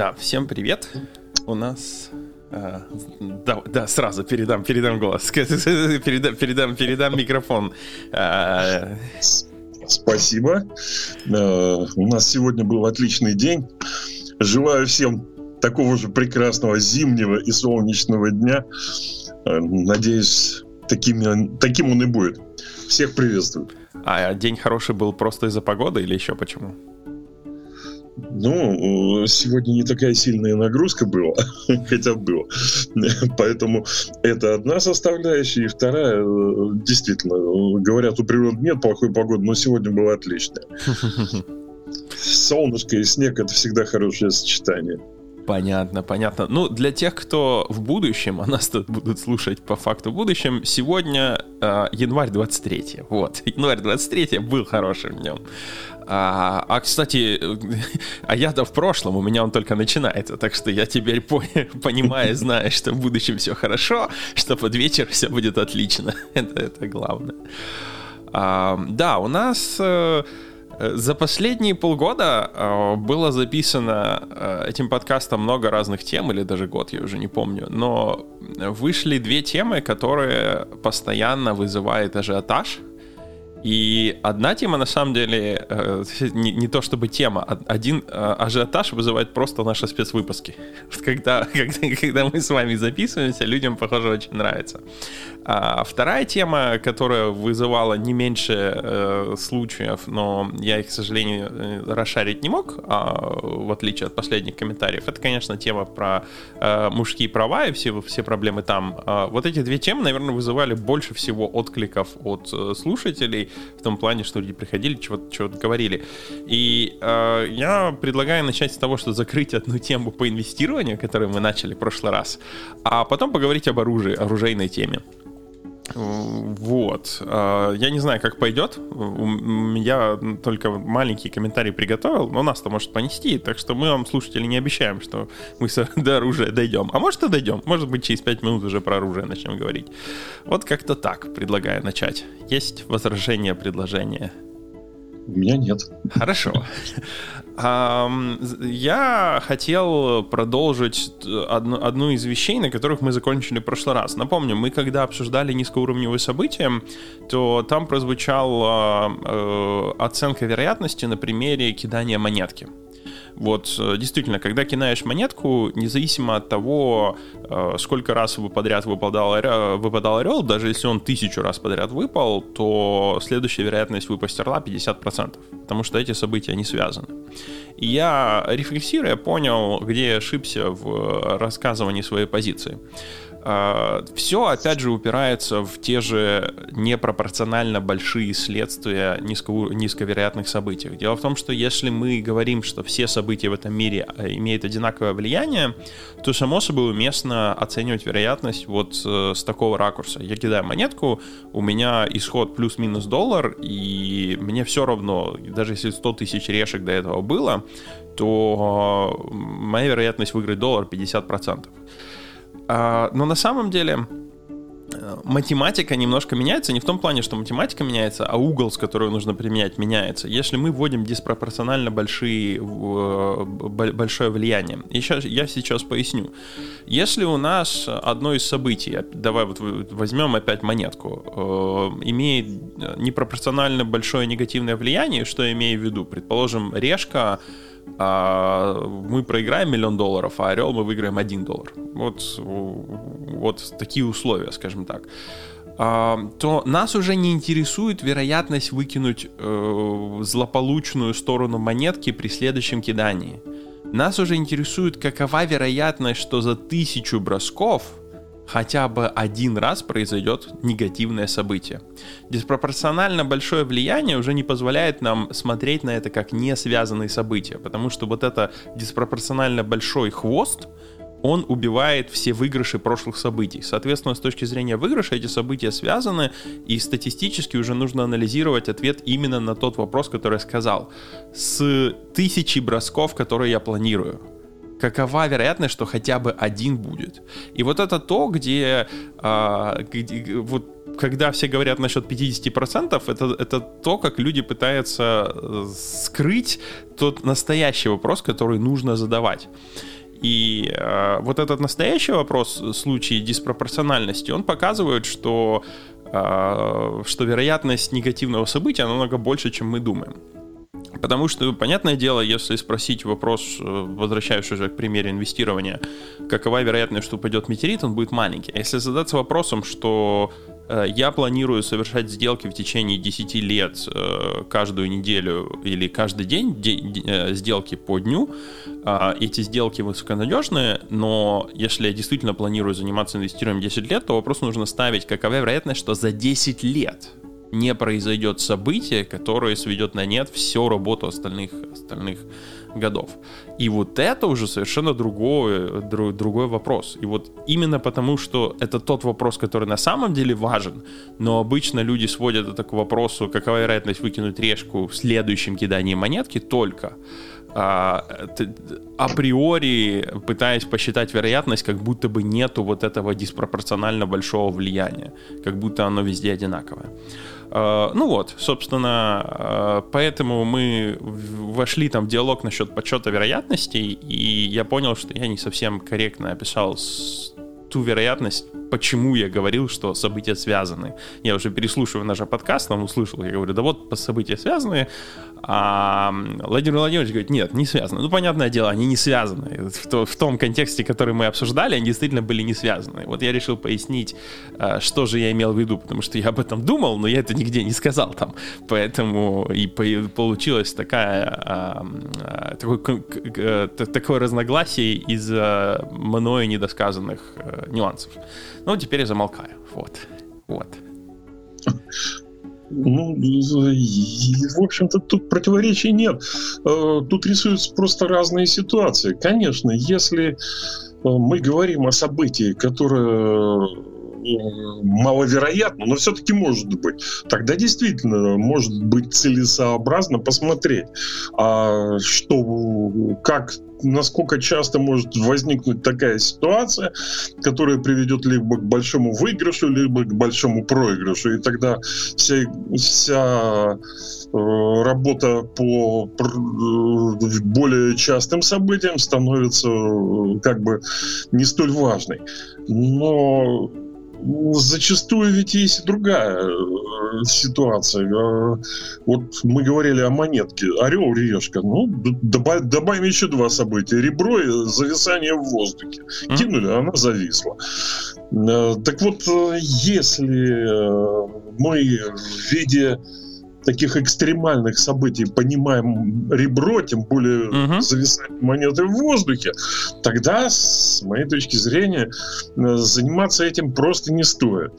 Да, всем привет. У нас а, да, да, сразу передам, передам голос, передам, передам, передам микрофон. А, Спасибо. А, у нас сегодня был отличный день. Желаю всем такого же прекрасного зимнего и солнечного дня. Надеюсь, таким, таким он и будет. Всех приветствую. А день хороший был просто из-за погоды или еще почему? Ну, сегодня не такая сильная нагрузка была, хотя было. Поэтому это одна составляющая. И вторая, э, действительно, говорят, у природы нет плохой погоды, но сегодня было отлично. Солнышко и снег — это всегда хорошее сочетание. Понятно, понятно. Ну, для тех, кто в будущем, а нас тут будут слушать по факту в будущем, сегодня э, январь 23. Вот, январь 23 был хорошим днем. А, а кстати, а я-то в прошлом, у меня он только начинается, так что я теперь по понимаю, знаю, что в будущем все хорошо, что под вечер все будет отлично. это, это главное. А, да, у нас... Э, за последние полгода э, было записано э, этим подкастом много разных тем, или даже год, я уже не помню, но вышли две темы, которые постоянно вызывают ажиотаж — и одна тема, на самом деле, э, не, не то чтобы тема, а один э, ажиотаж вызывает просто наши спецвыпуски. Когда, когда, когда мы с вами записываемся, людям, похоже, очень нравится. А вторая тема, которая вызывала не меньше э, случаев, но я их, к сожалению, э, расшарить не мог, а, в отличие от последних комментариев, это, конечно, тема про э, мужские права и все, все проблемы там. А вот эти две темы, наверное, вызывали больше всего откликов от э, слушателей, в том плане, что люди приходили, чего-то чего говорили. И э, я предлагаю начать с того, что закрыть одну тему по инвестированию, которую мы начали в прошлый раз, а потом поговорить об оружии, оружейной теме. Вот. А, я не знаю, как пойдет. Я только маленький комментарий приготовил, но нас-то может понести, так что мы вам, слушатели, не обещаем, что мы до оружия дойдем. А может и дойдем. Может быть, через 5 минут уже про оружие начнем говорить. Вот как-то так предлагаю начать. Есть возражения, предложения? У меня нет. Хорошо. Я хотел продолжить одну, одну из вещей, на которых мы закончили в прошлый раз. Напомню, мы когда обсуждали низкоуровневые события, то там прозвучала э, оценка вероятности на примере кидания монетки. Вот э, действительно, когда кидаешь монетку, независимо от того, э, сколько раз подряд выпадал, выпадал орел, даже если он тысячу раз подряд выпал, то следующая вероятность выпасть орла 50%, потому что эти события не связаны. И я, рефлексируя, понял, где я ошибся в рассказывании своей позиции. А, Все, опять же, упирается в те же непропорционально большие следствия низко, низковероятных событий. Дело в том, что если мы говорим, что все события в этом мире а, имеют одинаковое влияние, то само собой уместно оценивать вероятность вот э, с такого ракурса. Я кидаю монетку, у меня исход плюс-минус доллар, и мне все равно, даже если 100 тысяч решек до этого было, то э, моя вероятность выиграть доллар 50%. А, но на самом деле э, математика немножко меняется, не в том плане, что математика меняется, а угол, с которого нужно применять, меняется. Если мы вводим диспропорционально большие, э, большое влияние. Сейчас, я сейчас поясню. Если у нас одно из событий, давай вот возьмем опять монетку, э, имеет непропорционально большое негативное влияние, что я имею в виду? Предположим, решка а мы проиграем миллион долларов, а Орел мы выиграем один доллар. Вот, вот такие условия, скажем так. А, то нас уже не интересует вероятность выкинуть э, злополучную сторону монетки при следующем кидании. Нас уже интересует, какова вероятность, что за тысячу бросков хотя бы один раз произойдет негативное событие. Диспропорционально большое влияние уже не позволяет нам смотреть на это как не связанные события, потому что вот это диспропорционально большой хвост, он убивает все выигрыши прошлых событий. Соответственно, с точки зрения выигрыша эти события связаны, и статистически уже нужно анализировать ответ именно на тот вопрос, который я сказал. С тысячи бросков, которые я планирую какова вероятность, что хотя бы один будет. И вот это то, где, а, где вот когда все говорят насчет 50%, это, это то, как люди пытаются э, скрыть тот настоящий вопрос, который нужно задавать. И э, вот этот настоящий вопрос в случае диспропорциональности, он показывает, что, э, что вероятность негативного события намного больше, чем мы думаем. Потому что, понятное дело, если спросить вопрос, э, возвращаясь уже к примеру инвестирования, какова вероятность, что упадет метеорит, он будет маленький. А если задаться вопросом, что э, я планирую совершать сделки в течение 10 лет э, каждую неделю или каждый день, сделки по дню, а, эти сделки высоконадежные, но если я действительно планирую заниматься инвестированием 10 лет, то вопрос нужно ставить, какова вероятность, что за 10 лет не произойдет событие, которое сведет на нет всю работу остальных, остальных годов. И вот это уже совершенно другой, друг, другой вопрос. И вот именно потому, что это тот вопрос, который на самом деле важен, но обычно люди сводят это к вопросу, какова вероятность выкинуть решку в следующем кидании монетки только, а, априори пытаясь посчитать вероятность, как будто бы нету вот этого диспропорционально большого влияния, как будто оно везде одинаковое. А, ну вот, собственно, а, поэтому мы вошли там в диалог насчет подсчета вероятностей, и я понял, что я не совсем корректно описал ту вероятность, почему я говорил, что события связаны. Я уже переслушиваю наш подкаст, там услышал, я говорю, да вот события связаны, а Владимир Владимирович говорит, нет, не связаны. Ну, понятное дело, они не связаны. В, то, в том контексте, который мы обсуждали, они действительно были не связаны. Вот я решил пояснить, а, что же я имел в виду, потому что я об этом думал, но я это нигде не сказал там. Поэтому и получилось такая, а, а, такой, такое разногласие из-за мною недосказанных э, нюансов. Ну, теперь я замолкаю. Вот. Вот. Ну, в общем-то, тут противоречий нет. Э, тут рисуются просто разные ситуации. Конечно, если э, мы говорим о событии, которое э, маловероятно, но все-таки может быть. Тогда действительно может быть целесообразно посмотреть, а что, как насколько часто может возникнуть такая ситуация, которая приведет либо к большому выигрышу, либо к большому проигрышу. И тогда вся, вся э, работа по э, более частым событиям становится э, как бы не столь важной. Но зачастую ведь есть и другая э, ситуация. Э, вот мы говорили о монетке. Орел, решка. Ну, добавь, добавим еще два события. Ребро и зависание в воздухе. Кинули, она зависла. Э, так вот, если мы в виде таких экстремальных событий понимаем ребро, тем более угу. зависание монеты в воздухе, тогда, с моей точки зрения, э, заниматься этим просто не стоит.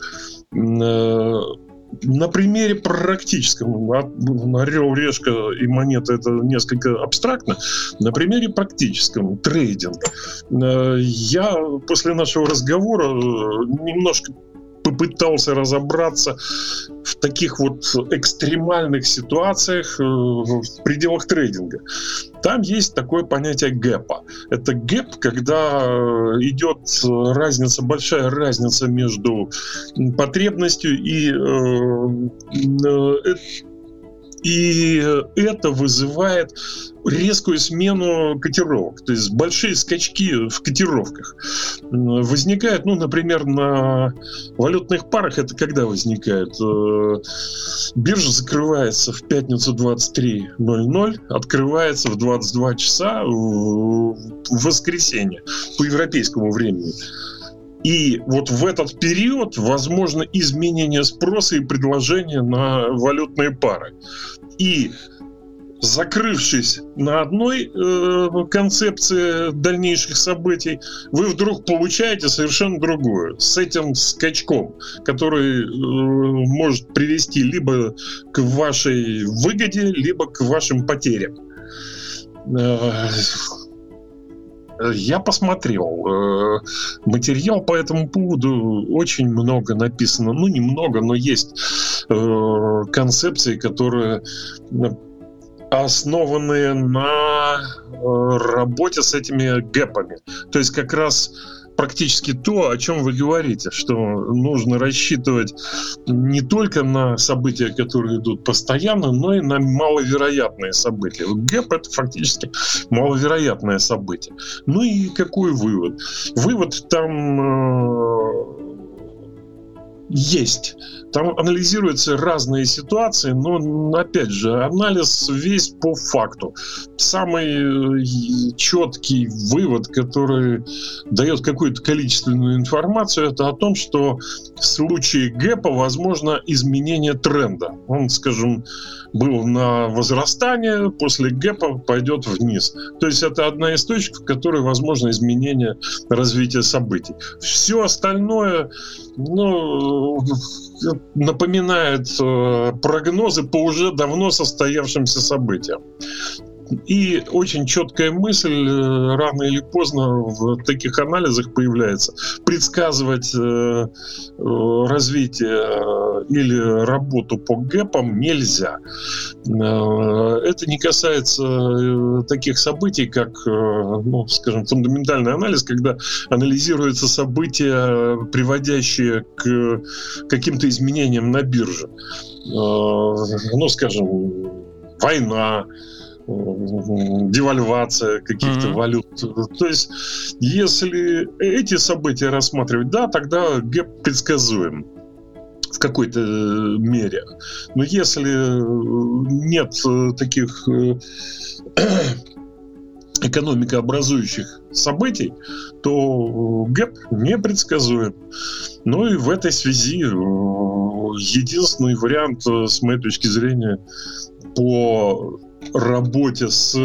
Э, на примере практическом, орел, решка и монета это несколько абстрактно, на примере практическом, трейдинг. Э, я после нашего разговора немножко попытался разобраться в таких вот экстремальных ситуациях э, в пределах трейдинга. Там есть такое понятие гэпа. Это гэп, когда э, идет разница, большая разница между потребностью и э, и это вызывает резкую смену котировок. То есть большие скачки в котировках возникают, ну, например, на валютных парах. Это когда возникает? Э, биржа закрывается в пятницу 23.00, открывается в 22 часа в воскресенье по европейскому времени. И вот в этот период возможно изменение спроса и предложения на валютные пары. И закрывшись на одной э, концепции дальнейших событий, вы вдруг получаете совершенно другую, с этим скачком, который э, может привести либо к вашей выгоде, либо к вашим потерям. Э, я посмотрел. Э, материал по этому поводу очень много написано. Ну, немного, но есть э, концепции, которые основанные на э, работе с этими гэпами. То есть как раз практически то, о чем вы говорите, что нужно рассчитывать не только на события, которые идут постоянно, но и на маловероятные события. Вот гэп это фактически маловероятное событие. Ну и какой вывод? Вывод там э, есть. Там анализируются разные ситуации, но, опять же, анализ весь по факту. Самый э, четкий вывод, который дает какую-то количественную информацию, это о том, что в случае гэпа возможно изменение тренда. Он, скажем, был на возрастание, после гэпа пойдет вниз. То есть это одна из точек, в которой возможно изменение развития событий. Все остальное, ну, напоминает э, прогнозы по уже давно состоявшимся событиям. И очень четкая мысль э, рано или поздно в таких анализах появляется. Предсказывать э, развитие или работу по гэпам нельзя. Это не касается таких событий, как, ну, скажем, фундаментальный анализ, когда анализируются события, приводящие к каким-то изменениям на бирже. Ну, скажем, война, девальвация каких-то mm-hmm. валют. То есть, если эти события рассматривать, да, тогда гэп предсказуем в какой-то мере. Но если нет таких э, экономикообразующих событий, то гэп непредсказуем. Ну и в этой связи э, единственный вариант, э, с моей точки зрения, по работе с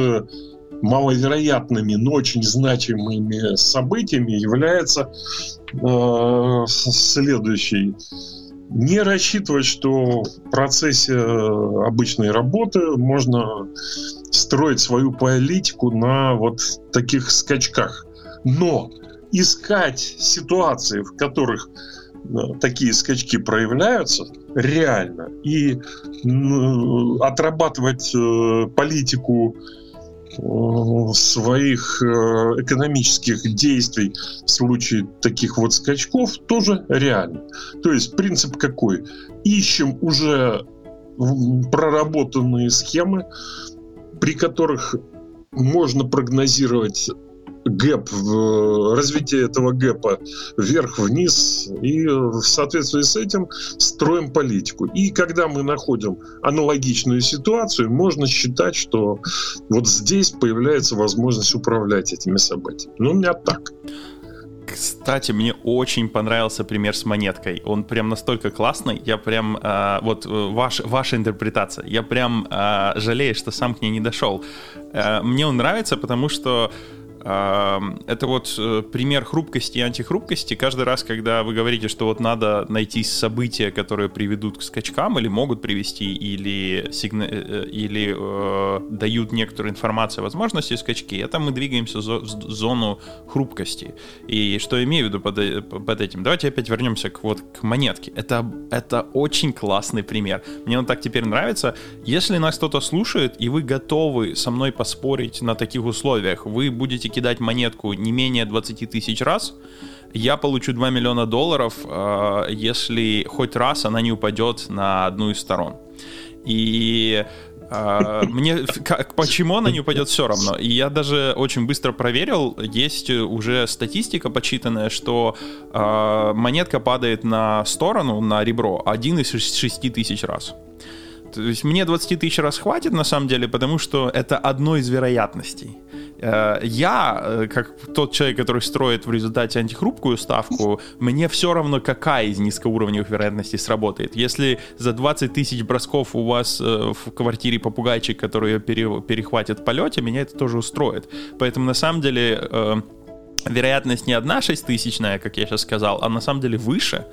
маловероятными, но очень значимыми событиями является э, следующий. Не рассчитывать, что в процессе обычной работы можно строить свою политику на вот таких скачках. Но искать ситуации, в которых такие скачки проявляются реально и отрабатывать э, политику э, своих э, экономических действий в случае таких вот скачков тоже реально. То есть принцип какой? Ищем уже проработанные схемы, при которых можно прогнозировать гэп, развитие этого гэпа вверх-вниз, и в соответствии с этим строим политику. И когда мы находим аналогичную ситуацию, можно считать, что вот здесь появляется возможность управлять этими событиями. Ну, у меня так. Кстати, мне очень понравился пример с монеткой. Он прям настолько классный. Я прям э, вот ваш, ваша интерпретация. Я прям э, жалею, что сам к ней не дошел. Э, мне он нравится, потому что это вот э, пример хрупкости и антихрупкости. Каждый раз, когда вы говорите, что вот надо найти события, которые приведут к скачкам или могут привести, или, сигна... Э, э, или э, дают некоторую информацию о возможности скачки, это мы двигаемся в зону хрупкости. И что я имею в виду под, под этим? Давайте опять вернемся к, вот, к монетке. Это, это очень классный пример. Мне он так теперь нравится. Если нас кто-то слушает, и вы готовы со мной поспорить на таких условиях, вы будете кидать монетку не менее 20 тысяч раз, я получу 2 миллиона долларов, э, если хоть раз она не упадет на одну из сторон. И э, мне как, почему она не упадет все равно. И я даже очень быстро проверил, есть уже статистика почитанная, что э, монетка падает на сторону, на ребро, один из шести тысяч раз. То есть мне 20 тысяч раз хватит на самом деле, потому что это одно из вероятностей. Э, я, э, как тот человек, который строит в результате антихрупкую ставку, мне все равно, какая из низкоуровневых вероятностей сработает. Если за 20 тысяч бросков у вас э, в квартире попугайчик, который перехватит в полете, меня это тоже устроит. Поэтому на самом деле вероятность не одна шеститысячная, как я сейчас сказал, а на самом деле выше.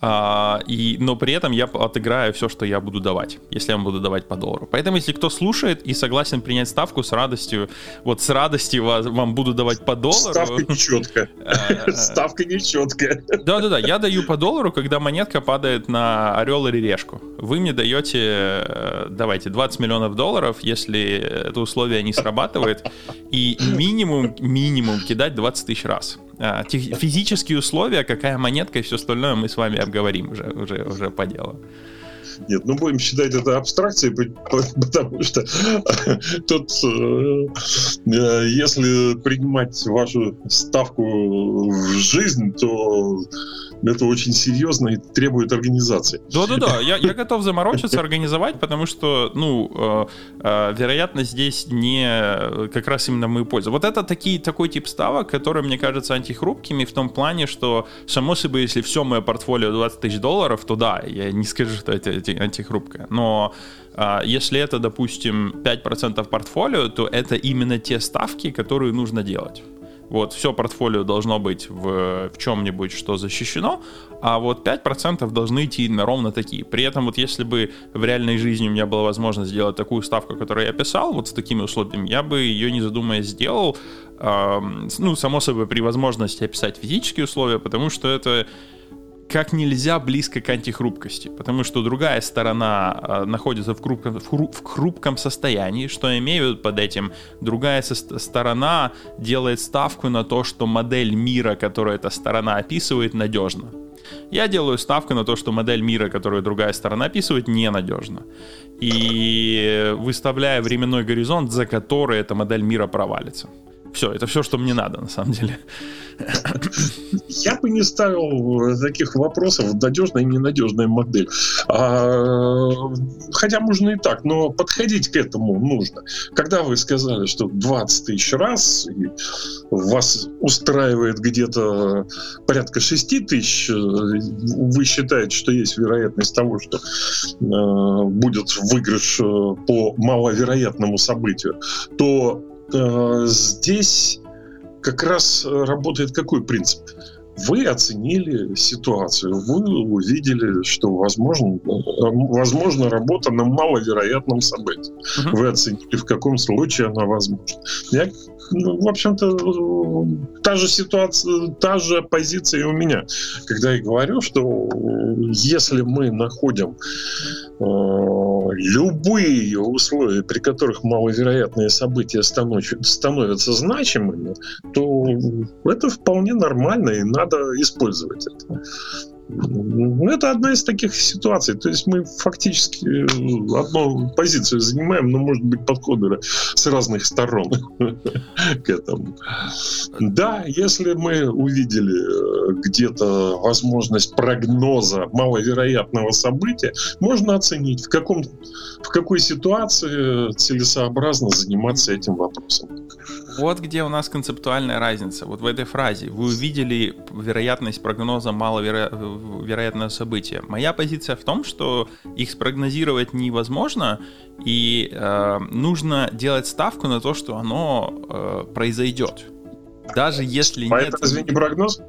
А, и, но при этом я отыграю все, что я буду давать, если я буду давать по доллару. Поэтому, если кто слушает и согласен принять ставку, с радостью, вот с радостью вас, вам буду давать по доллару. Ставка нечеткая. А, Ставка нечеткая. Да-да-да, я даю по доллару, когда монетка падает на орел или решку. Вы мне даете, э, давайте, 20 миллионов долларов, если это условие не срабатывает, и минимум, минимум кидать 20 тысяч раз. А, физические условия, какая монетка и все остальное мы с вами обговорим уже, уже, уже по делу. Нет, ну будем считать это абстракцией, потому что тут, э, э, если принимать вашу ставку в жизнь, то это очень серьезно и требует организации. Да-да-да, я, я готов заморочиться, организовать, потому что, ну, э, э, вероятно, здесь не как раз именно мы пользу. Вот это такие, такой тип ставок, который, мне кажется, антихрупкими в том плане, что, само собой, если все мое портфолио 20 тысяч долларов, то да, я не скажу, что это антихрупкое. Но э, если это, допустим, 5% портфолио, то это именно те ставки, которые нужно делать. Вот, все портфолио должно быть в, в чем-нибудь, что защищено, а вот 5% должны идти на ровно такие. При этом вот если бы в реальной жизни у меня была возможность сделать такую ставку, которую я писал, вот с такими условиями, я бы ее, не задумываясь, сделал. Э, ну, само собой, при возможности описать физические условия, потому что это как нельзя близко к антихрупкости, потому что другая сторона э, находится в хрупком, в, хру, в хрупком состоянии, что имею под этим. Другая сторона делает ставку на то, что модель мира, которую эта сторона описывает, надежна. Я делаю ставку на то, что модель мира, которую другая сторона описывает, ненадежна. И выставляя временной горизонт, за который эта модель мира провалится. Все, это все, что мне надо, на самом деле. Я бы не ставил таких вопросов, надежная и ненадежная модель. А, хотя можно и так, но подходить к этому нужно. Когда вы сказали, что 20 тысяч раз, и вас устраивает где-то порядка 6 тысяч, вы считаете, что есть вероятность того, что э, будет выигрыш э, по маловероятному событию, то Э, здесь как раз работает какой принцип? Вы оценили ситуацию, вы увидели, что возможно, э, возможно работа на маловероятном событии. Uh-huh. Вы оценили, в каком случае она возможна. Я ну, в общем-то, та же ситуация, та же позиция и у меня. Когда я говорю, что если мы находим э, любые условия, при которых маловероятные события становятся значимыми, то это вполне нормально и надо использовать это. Ну, это одна из таких ситуаций. То есть мы фактически э, одну позицию занимаем, но, может быть, подходы с разных сторон к этому. Да, если мы увидели э, где-то возможность прогноза маловероятного события, можно оценить, в, каком, в какой ситуации целесообразно заниматься этим вопросом. Вот где у нас концептуальная разница. Вот в этой фразе. Вы увидели вероятность прогноза маловероятного события. Моя позиция в том, что их спрогнозировать невозможно, и э, нужно делать ставку на то, что оно э, произойдет. Даже если а нет... это разве не прогноз?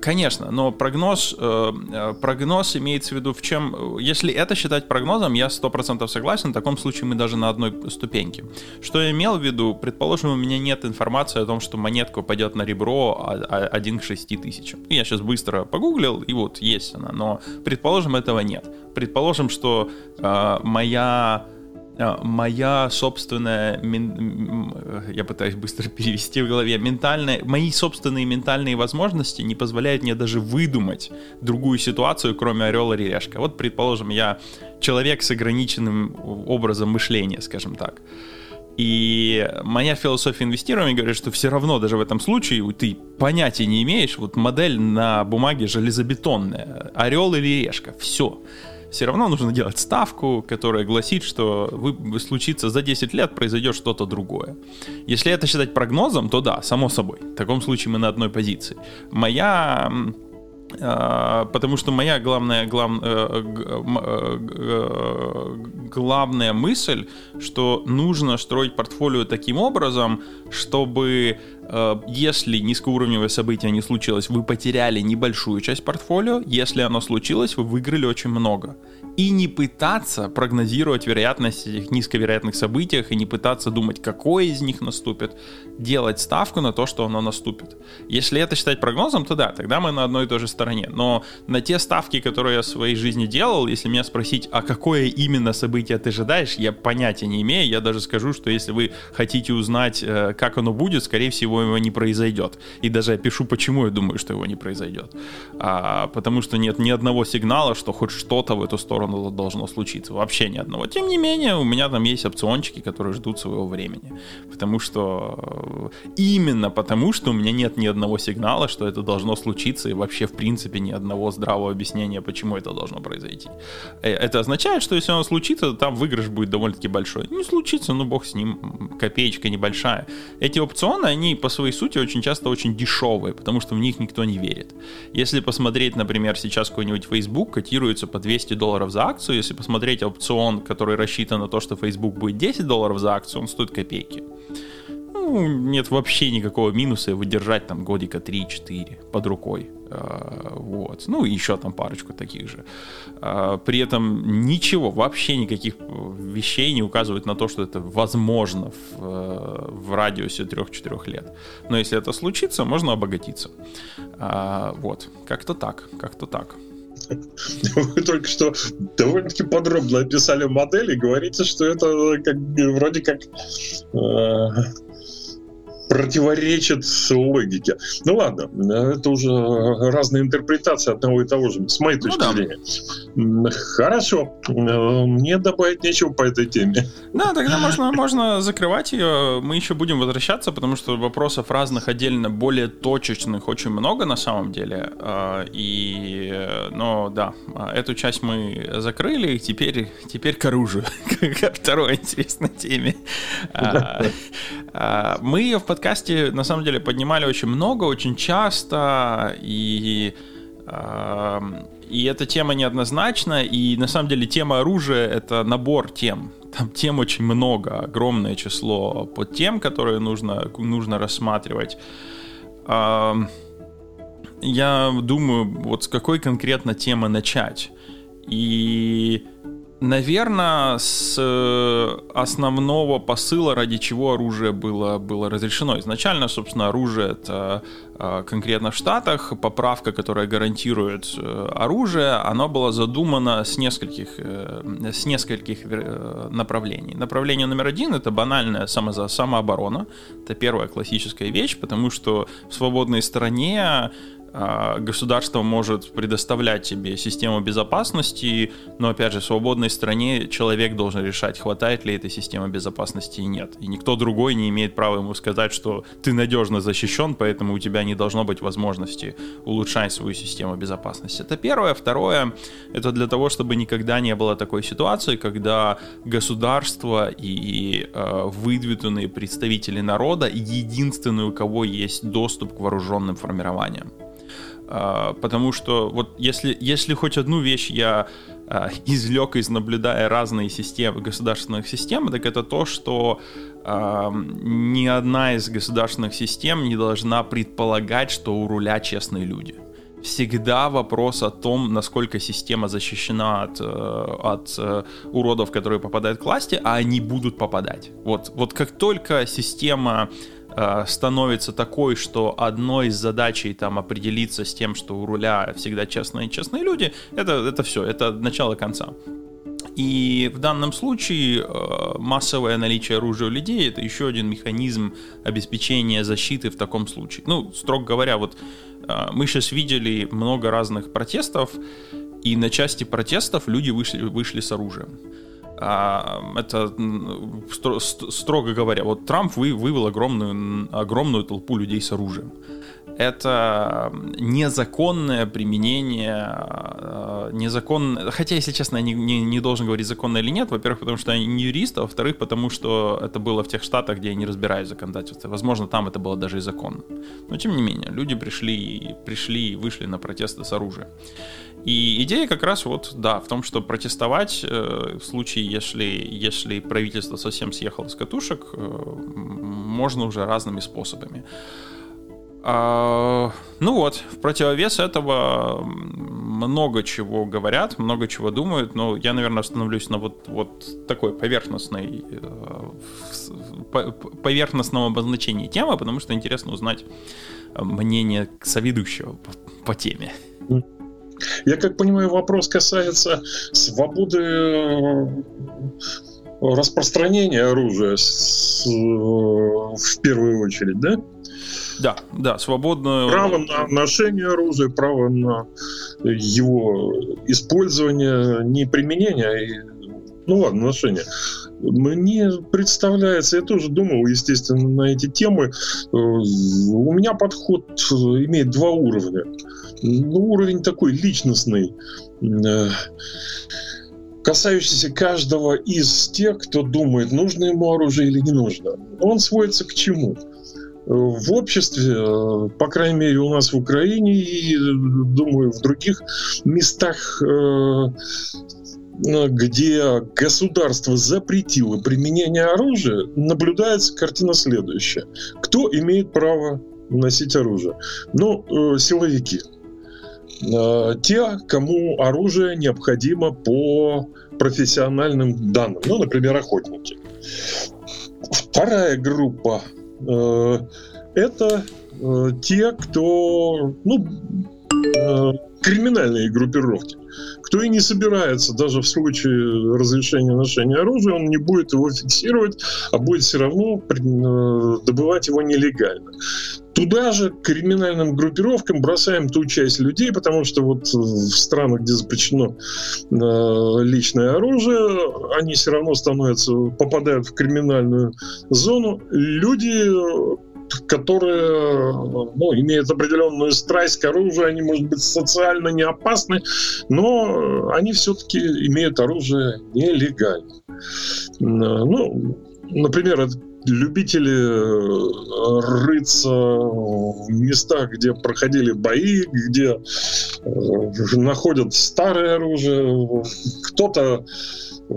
Конечно, но прогноз, э, э, прогноз имеется в виду в чем... Если это считать прогнозом, я 100% согласен, в таком случае мы даже на одной ступеньке. Что я имел в виду? Предположим, у меня нет информации о том, что монетка пойдет на ребро 1 к 6 тысячам. Я сейчас быстро погуглил, и вот есть она, но предположим, этого нет. Предположим, что э, моя моя собственная, я пытаюсь быстро перевести в голове, ментальная, мои собственные ментальные возможности не позволяют мне даже выдумать другую ситуацию, кроме орела и решка. Вот, предположим, я человек с ограниченным образом мышления, скажем так. И моя философия инвестирования говорит, что все равно даже в этом случае ты понятия не имеешь, вот модель на бумаге железобетонная, орел или решка, все все равно нужно делать ставку, которая гласит, что вы, случится за 10 лет произойдет что-то другое. Если это считать прогнозом, то да, само собой. В таком случае мы на одной позиции. Моя а, потому что моя главная, глав, э, э, э, главная мысль, что нужно строить портфолио таким образом, чтобы если низкоуровневое событие не случилось, вы потеряли небольшую часть портфолио, если оно случилось, вы выиграли очень много и не пытаться прогнозировать вероятность этих низковероятных событиях и не пытаться думать, какое из них наступит, делать ставку на то, что оно наступит. Если это считать прогнозом, то да, тогда мы на одной и той же стороне. Но на те ставки, которые я в своей жизни делал, если меня спросить, а какое именно событие ты ожидаешь, я понятия не имею. Я даже скажу, что если вы хотите узнать, э, как оно будет, скорее всего, его не произойдет. И даже я пишу, почему я думаю, что его не произойдет. А, потому что нет ни одного сигнала, что хоть что-то в эту сторону должно случиться. Вообще ни одного. Тем не менее, у меня там есть опциончики, которые ждут своего времени. Потому что... Именно потому, что у меня нет ни одного сигнала, что это должно случиться, и вообще, в принципе, ни одного здравого объяснения, почему это должно произойти. Э, это означает, что если оно случится, то там выигрыш будет довольно-таки большой. Не случится, ну бог с ним, копеечка небольшая. Эти опционы, они по своей сути очень часто очень дешевые, потому что в них никто не верит. Если посмотреть, например, сейчас какой-нибудь Facebook котируется по 200 долларов за акцию, если посмотреть опцион, который рассчитан на то, что Facebook будет 10 долларов за акцию, он стоит копейки ну, нет вообще никакого минуса выдержать там годика 3-4 под рукой. А, вот. Ну, и еще там парочку таких же. А, при этом ничего, вообще никаких вещей не указывает на то, что это возможно в, в радиусе 3-4 лет. Но если это случится, можно обогатиться. А, вот. Как-то так. Как-то так. Вы только что довольно-таки подробно описали модель и говорите, что это как, вроде как э, противоречит логике. Ну ладно, это уже разные интерпретации одного и того же, с моей ну точки ну, да. зрения. Хорошо, мне добавить нечего по этой теме. Да, тогда можно, можно закрывать ее. Мы еще будем возвращаться, потому что вопросов разных отдельно более точечных очень много на самом деле. А, и, но да, эту часть мы закрыли, и теперь, теперь к оружию, ко второй интересной теме. А, а, мы ее в подкасте на самом деле поднимали очень много, очень часто, и и эта тема неоднозначна, и на самом деле тема оружия — это набор тем. Там тем очень много, огромное число под тем, которые нужно, нужно рассматривать. Я думаю, вот с какой конкретно темы начать. И Наверное, с э, основного посыла, ради чего оружие было, было разрешено. Изначально, собственно, оружие это э, конкретно в Штатах, поправка, которая гарантирует э, оружие, оно было задумано с нескольких, с нескольких направлений. Направление номер один — это банальная само, самооборона. Это первая классическая вещь, потому что в свободной стране а, государство может предоставлять тебе систему безопасности, но опять же в свободной стране человек должен решать, хватает ли этой системы безопасности и нет. И никто другой не имеет права ему сказать, что ты надежно защищен, поэтому у тебя не должно быть возможности улучшать свою систему безопасности. Это первое. Второе, это для того, чтобы никогда не было такой ситуации, когда государство и э, выдвинутые представители народа единственные, у кого есть доступ к вооруженным формированиям. А, потому что вот если, если хоть одну вещь я а, извлек из наблюдая разные системы, государственных систем, так это то, что а, ни одна из государственных систем не должна предполагать, что у руля честные люди всегда вопрос о том, насколько система защищена от, э, от э, уродов, которые попадают к власти, а они будут попадать. Вот, вот как только система Э, становится такой, что одной из задачей там определиться с тем, что у руля всегда честные честные люди, это, это все, это начало конца. И в данном случае э, массовое наличие оружия у людей это еще один механизм обеспечения защиты в таком случае. Ну, строго говоря, вот э, мы сейчас видели много разных протестов, и на части протестов люди вышли, вышли с оружием. А, это строго говоря, вот Трамп вы, вывел огромную, огромную толпу людей с оружием. Это незаконное применение, а, незаконное, хотя, если честно, я не, не, не должен говорить, законно или нет, во-первых, потому что я не юрист, а во-вторых, потому что это было в тех штатах, где я не разбираюсь в законодательстве. Возможно, там это было даже и законно. Но, тем не менее, люди пришли, пришли и вышли на протесты с оружием. И идея как раз вот, да, в том, что протестовать э, в случае, если, если правительство совсем съехало с катушек, э, можно уже разными способами. А, ну вот, в противовес этого много чего говорят, много чего думают, но я, наверное, остановлюсь на вот, вот такой поверхностной, э, поверхностном обозначении темы, потому что интересно узнать мнение соведущего по, по теме. Я как понимаю, вопрос касается свободы э, распространения оружия с, э, в первую очередь, да? Да, да, свободное... Право на ношение оружия, право на его использование, не применение, а ну ладно, ношение. Мне представляется, я тоже думал, естественно, на эти темы. Э, у меня подход имеет два уровня. Ну, уровень такой личностный, э, касающийся каждого из тех, кто думает, нужно ему оружие или не нужно. Он сводится к чему? в обществе, по крайней мере у нас в Украине и, думаю, в других местах где государство запретило применение оружия, наблюдается картина следующая. Кто имеет право носить оружие? Ну, э, силовики. Э, те, кому оружие необходимо по профессиональным данным. Ну, например, охотники. Вторая группа э, это те, кто ну, криминальные группировки. Кто и не собирается даже в случае разрешения ношения оружия, он не будет его фиксировать, а будет все равно э, добывать его нелегально. Туда же к криминальным группировкам бросаем ту часть людей, потому что вот в странах, где запрещено э, личное оружие, они все равно становятся, попадают в криминальную зону. Люди которые ну, имеют определенную страсть к оружию, они, может быть, социально не опасны, но они все-таки имеют оружие нелегально. Ну, например, любители э, рыться в местах, где проходили бои, где э, находят старое оружие. Кто-то э,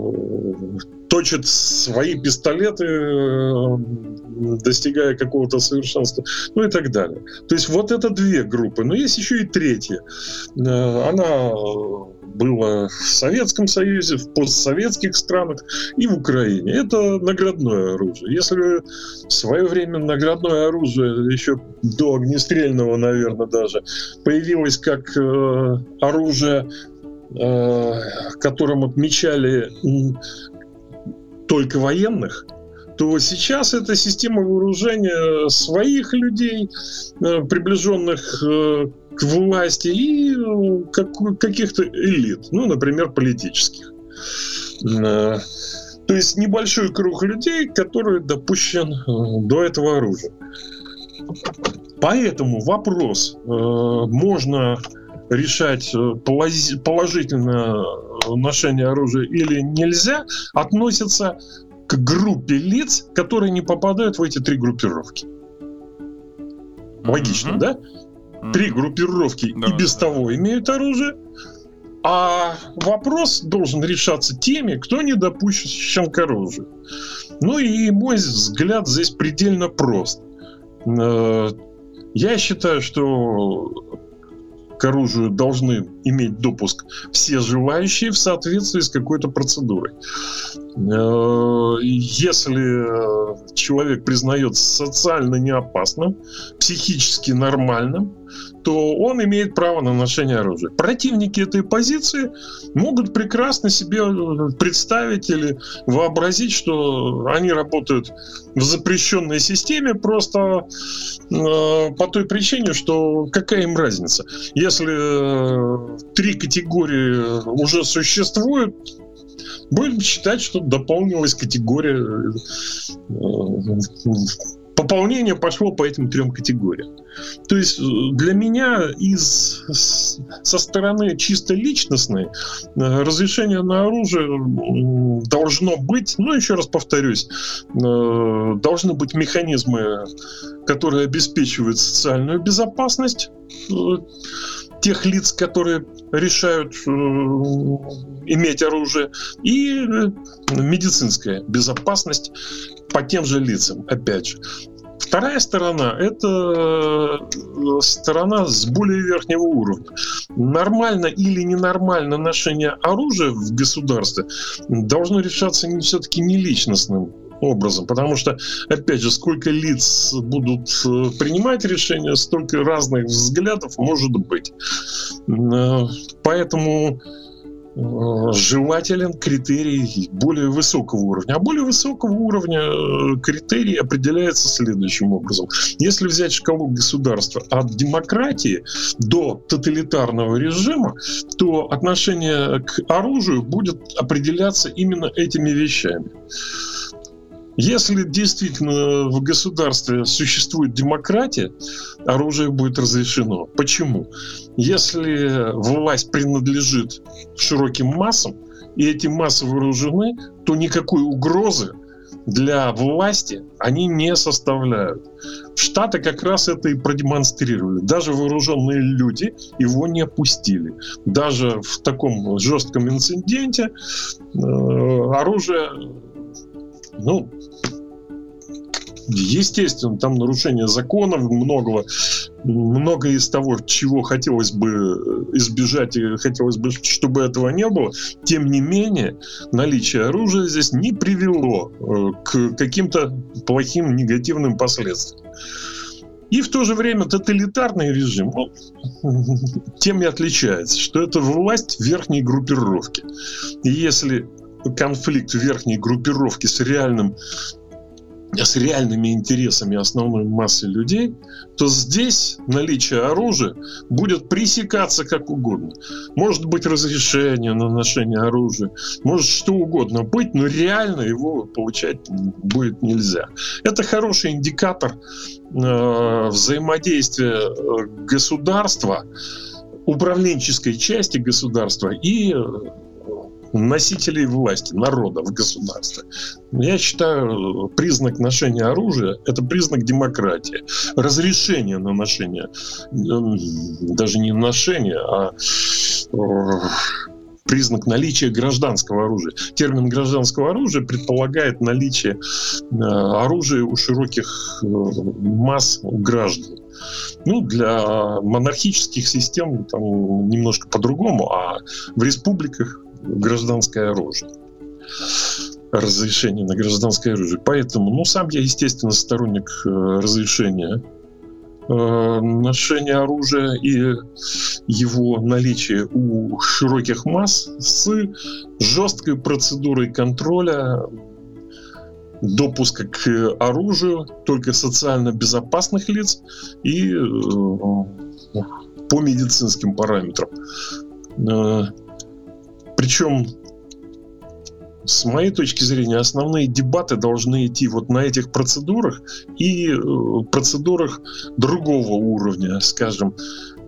точит свои пистолеты, э, достигая какого-то совершенства, ну и так далее. То есть вот это две группы. Но есть еще и третья. Э, она была в Советском Союзе, в постсоветских странах и в Украине. Это наградное оружие. Если в свое время наградное оружие, еще до огнестрельного, наверное, даже, появилось как э, оружие, которым отмечали только военных, то сейчас это система вооружения своих людей, э, приближенных э, к власти, и э, каких-то элит, ну, например, политических. То есть небольшой круг людей, который допущен до этого оружия. Поэтому вопрос, можно решать положительно ношение оружия или нельзя, относится к группе лиц, которые не попадают в эти три группировки. Логично, mm-hmm. да? Три группировки да, и без да. того имеют оружие, а вопрос должен решаться теми, кто не допущен к оружию. Ну и мой взгляд здесь предельно прост. Э, я считаю, что к оружию должны иметь допуск все желающие в соответствии с какой-то процедурой. Э, если человек признается социально неопасным, психически нормальным, то он имеет право на ношение оружия. Противники этой позиции могут прекрасно себе э, представить или вообразить, что они работают в запрещенной системе просто э, по той причине, что какая им разница. Если э, три категории уже существуют, будем считать, что дополнилась категория э, пополнение пошло по этим трем категориям. То есть э, для меня из, со стороны чисто личностной э, разрешение на оружие должно быть, ну еще раз повторюсь, э, должны быть механизмы, которые обеспечивают социальную безопасность тех лиц, которые решают иметь оружие, и медицинская безопасность по тем же лицам, опять же. Вторая сторона – это э, сторона с более верхнего уровня. Нормально или ненормально ношение оружия в государстве должно решаться не, все-таки не личностным образом, потому что, опять же, сколько лиц будут э, принимать решения, столько разных взглядов может быть. Э, поэтому Э, желателен критерий более высокого уровня. А более высокого уровня критерий определяется следующим образом. Если взять шкалу государства от демократии до тоталитарного режима, то отношение к оружию будет определяться именно этими вещами. Если действительно в государстве существует демократия, оружие будет разрешено. Почему? Если власть принадлежит широким массам, и эти массы вооружены, то никакой угрозы для власти они не составляют. Штаты как раз это и продемонстрировали. Даже вооруженные люди его не опустили. Даже в таком жестком инциденте э, оружие ну, естественно, там нарушение законов, многого, много из того, чего хотелось бы избежать, и хотелось бы, чтобы этого не было. Тем не менее, наличие оружия здесь не привело э, к каким-то плохим негативным последствиям. И в то же время тоталитарный режим ну, тем и отличается, что это власть верхней группировки. И если конфликт верхней группировки с реальным с реальными интересами основной массы людей, то здесь наличие оружия будет пресекаться как угодно. Может быть разрешение на ношение оружия, может что угодно быть, но реально его получать будет нельзя. Это хороший индикатор э, взаимодействия э, государства, управленческой части государства и носителей власти, народа в государстве. Я считаю, признак ношения оружия – это признак демократии. Разрешение на ношение, даже не ношение, а признак наличия гражданского оружия. Термин гражданского оружия предполагает наличие э, оружия у широких э, масс граждан. Ну, для монархических систем там немножко по-другому, а в республиках гражданское оружие разрешение на гражданское оружие. Поэтому, ну, сам я, естественно, сторонник э, разрешения э, ношения оружия и его наличия у широких масс с жесткой процедурой контроля допуска к оружию только социально безопасных лиц и э, по медицинским параметрам. Причем, с моей точки зрения, основные дебаты должны идти вот на этих процедурах и э, процедурах другого уровня, скажем,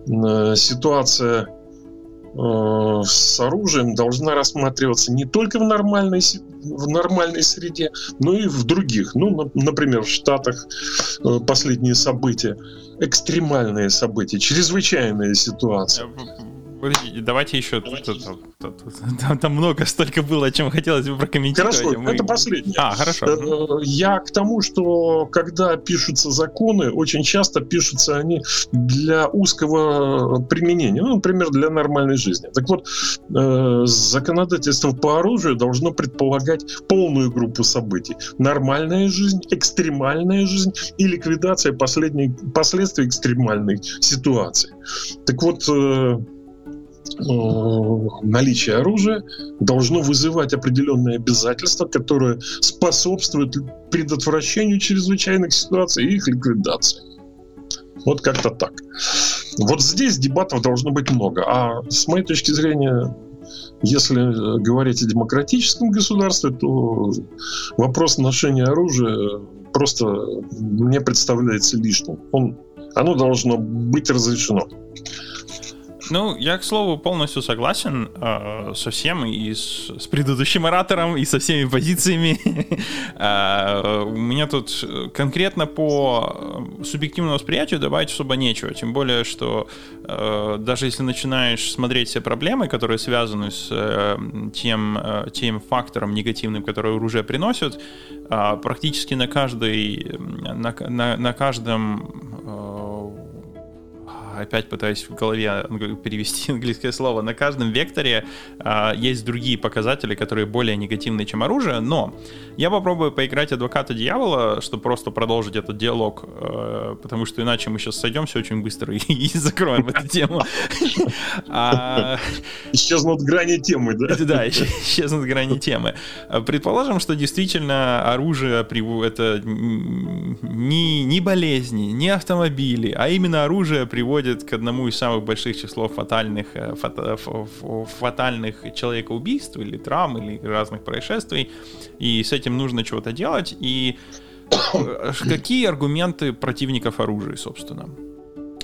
э, ситуация э, с оружием должна рассматриваться не только в нормальной, в нормальной среде, но и в других. Ну, например, в Штатах последние события, экстремальные события, чрезвычайные ситуации. Подождите, давайте еще. Давайте там, там много, столько было, о чем хотелось бы прокомментировать. Хорошо, Мы... это последнее. А, хорошо. Э, я к тому, что когда пишутся законы, очень часто пишутся они для узкого применения, ну, например, для нормальной жизни. Так вот, э, законодательство по оружию должно предполагать полную группу событий. Нормальная жизнь, экстремальная жизнь и ликвидация последней, последствий экстремальной ситуации. Так вот, Э, наличие оружия должно вызывать определенные обязательства, которые способствуют предотвращению чрезвычайных ситуаций и их ликвидации. Вот как-то так. Вот здесь дебатов должно быть много. А с моей точки зрения, если говорить о демократическом государстве, то вопрос ношения оружия просто мне представляется лишним. Он, оно должно быть разрешено. Ну, я, к слову, полностью согласен э, со всем, и с, с предыдущим оратором, и со всеми позициями. э, у меня тут конкретно по субъективному восприятию добавить особо нечего. Тем более, что э, даже если начинаешь смотреть все проблемы, которые связаны с э, тем, э, тем фактором негативным, который оружие приносит, э, практически на каждой, на, на, на каждом э, опять пытаюсь в голове перевести английское слово, на каждом векторе а, есть другие показатели, которые более негативные, чем оружие, но я попробую поиграть адвоката дьявола, чтобы просто продолжить этот диалог, э, потому что иначе мы сейчас сойдемся очень быстро и, и закроем эту тему. А, исчезнут грани темы, да? Да, исчезнут грани темы. Предположим, что действительно оружие это не, не болезни, не автомобили, а именно оружие приводит к одному из самых больших числов фатальных, э, фата, фатальных человекоубийств или травм или разных происшествий. И с этим нужно чего-то делать. И э, какие аргументы противников оружия, собственно?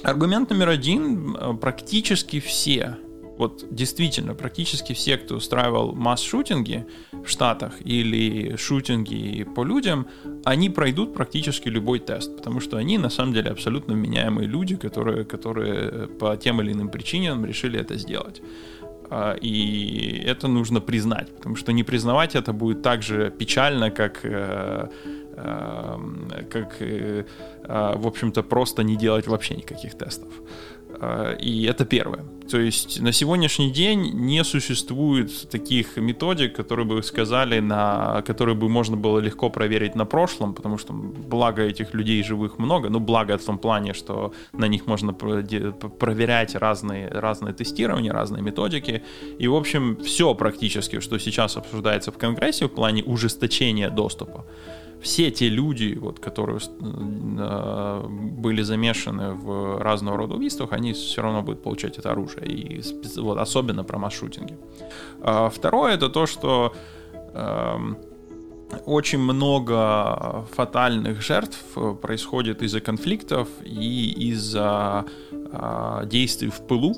Аргумент номер один. Э, практически все вот действительно практически все, кто устраивал масс-шутинги в Штатах или шутинги по людям, они пройдут практически любой тест, потому что они на самом деле абсолютно вменяемые люди, которые, которые по тем или иным причинам решили это сделать. А, и это нужно признать, потому что не признавать это будет так же печально, как э, э, как, э, в общем-то, просто не делать вообще никаких тестов. А, и это первое. То есть на сегодняшний день не существует таких методик, которые бы сказали, на которые бы можно было легко проверить на прошлом, потому что благо этих людей живых много, ну благо в том плане, что на них можно проверять разные, разные тестирования, разные методики. И в общем все практически, что сейчас обсуждается в Конгрессе в плане ужесточения доступа, все те люди, вот, которые э, были замешаны в разного рода убийствах, они все равно будут получать это оружие, и вот, особенно про масс-шутинги. А второе это то, что э, очень много фатальных жертв происходит из-за конфликтов и из-за э, действий в пылу,